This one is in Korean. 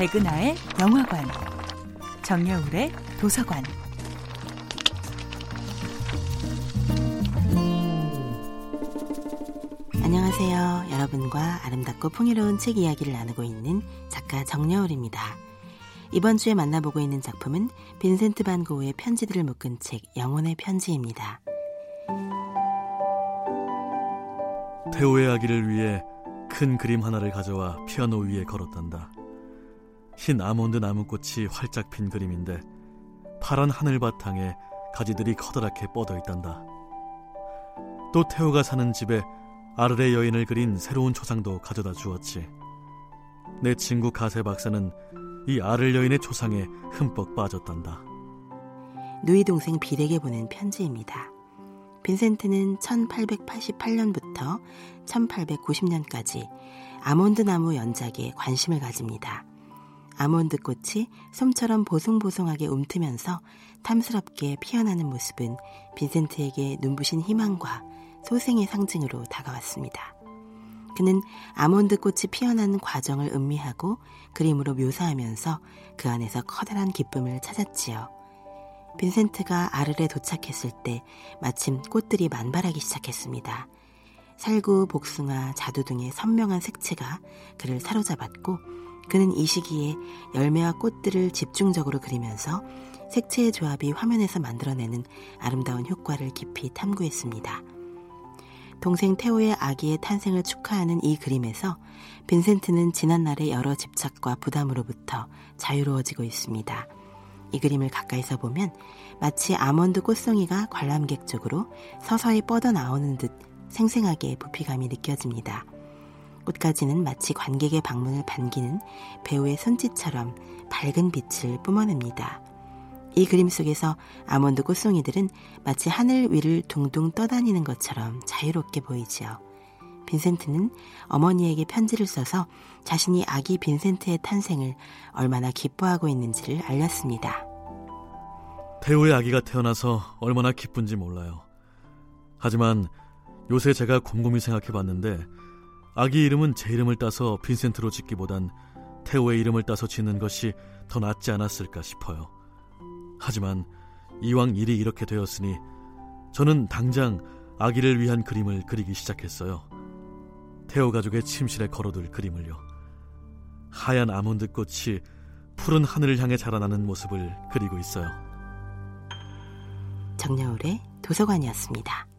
백은하의 영화관, 정여울의 도서관. 안녕하세요. 여러분과 아름답고 풍요로운 책 이야기를 나누고 있는 작가 정여울입니다. 이번 주에 만나보고 있는 작품은 빈센트 반 고흐의 편지들을 묶은 책 영혼의 편지입니다. 태호의 아기를 위해 큰 그림 하나를 가져와 피아노 위에 걸었단다. 흰 아몬드 나무꽃이 활짝 핀 그림인데 파란 하늘 바탕에 가지들이 커다랗게 뻗어 있단다. 또 태호가 사는 집에 아르레 여인을 그린 새로운 초상도 가져다 주었지. 내 친구 가세 박사는 이 아를 여인의 초상에 흠뻑 빠졌단다. 누이 동생 빌에게 보낸 편지입니다. 빈센트는 1888년부터 1890년까지 아몬드 나무 연작에 관심을 가집니다. 아몬드 꽃이 솜처럼 보송보송하게 움트면서 탐스럽게 피어나는 모습은 빈센트에게 눈부신 희망과 소생의 상징으로 다가왔습니다. 그는 아몬드 꽃이 피어나는 과정을 음미하고 그림으로 묘사하면서 그 안에서 커다란 기쁨을 찾았지요. 빈센트가 아르레 도착했을 때 마침 꽃들이 만발하기 시작했습니다. 살구, 복숭아, 자두 등의 선명한 색채가 그를 사로잡았고 그는 이 시기에 열매와 꽃들을 집중적으로 그리면서 색채의 조합이 화면에서 만들어내는 아름다운 효과를 깊이 탐구했습니다. 동생 테오의 아기의 탄생을 축하하는 이 그림에서 빈센트는 지난날의 여러 집착과 부담으로부터 자유로워지고 있습니다. 이 그림을 가까이서 보면 마치 아몬드 꽃송이가 관람객 쪽으로 서서히 뻗어 나오는 듯 생생하게 부피감이 느껴집니다. 꽃가지는 마치 관객의 방문을 반기는 배우의 손짓처럼 밝은 빛을 뿜어냅니다. 이 그림 속에서 아몬드 꽃송이들은 마치 하늘 위를 둥둥 떠다니는 것처럼 자유롭게 보이지요. 빈센트는 어머니에게 편지를 써서 자신이 아기 빈센트의 탄생을 얼마나 기뻐하고 있는지를 알렸습니다. 태호의 아기가 태어나서 얼마나 기쁜지 몰라요. 하지만 요새 제가 곰곰이 생각해 봤는데 아기 이름은 제 이름을 따서 빈센트로 짓기보단 태호의 이름을 따서 짓는 것이 더 낫지 않았을까 싶어요. 하지만 이왕 일이 이렇게 되었으니 저는 당장 아기를 위한 그림을 그리기 시작했어요. 태호 가족의 침실에 걸어둘 그림을요. 하얀 아몬드 꽃이 푸른 하늘을 향해 자라나는 모습을 그리고 있어요. 정여울의 도서관이었습니다.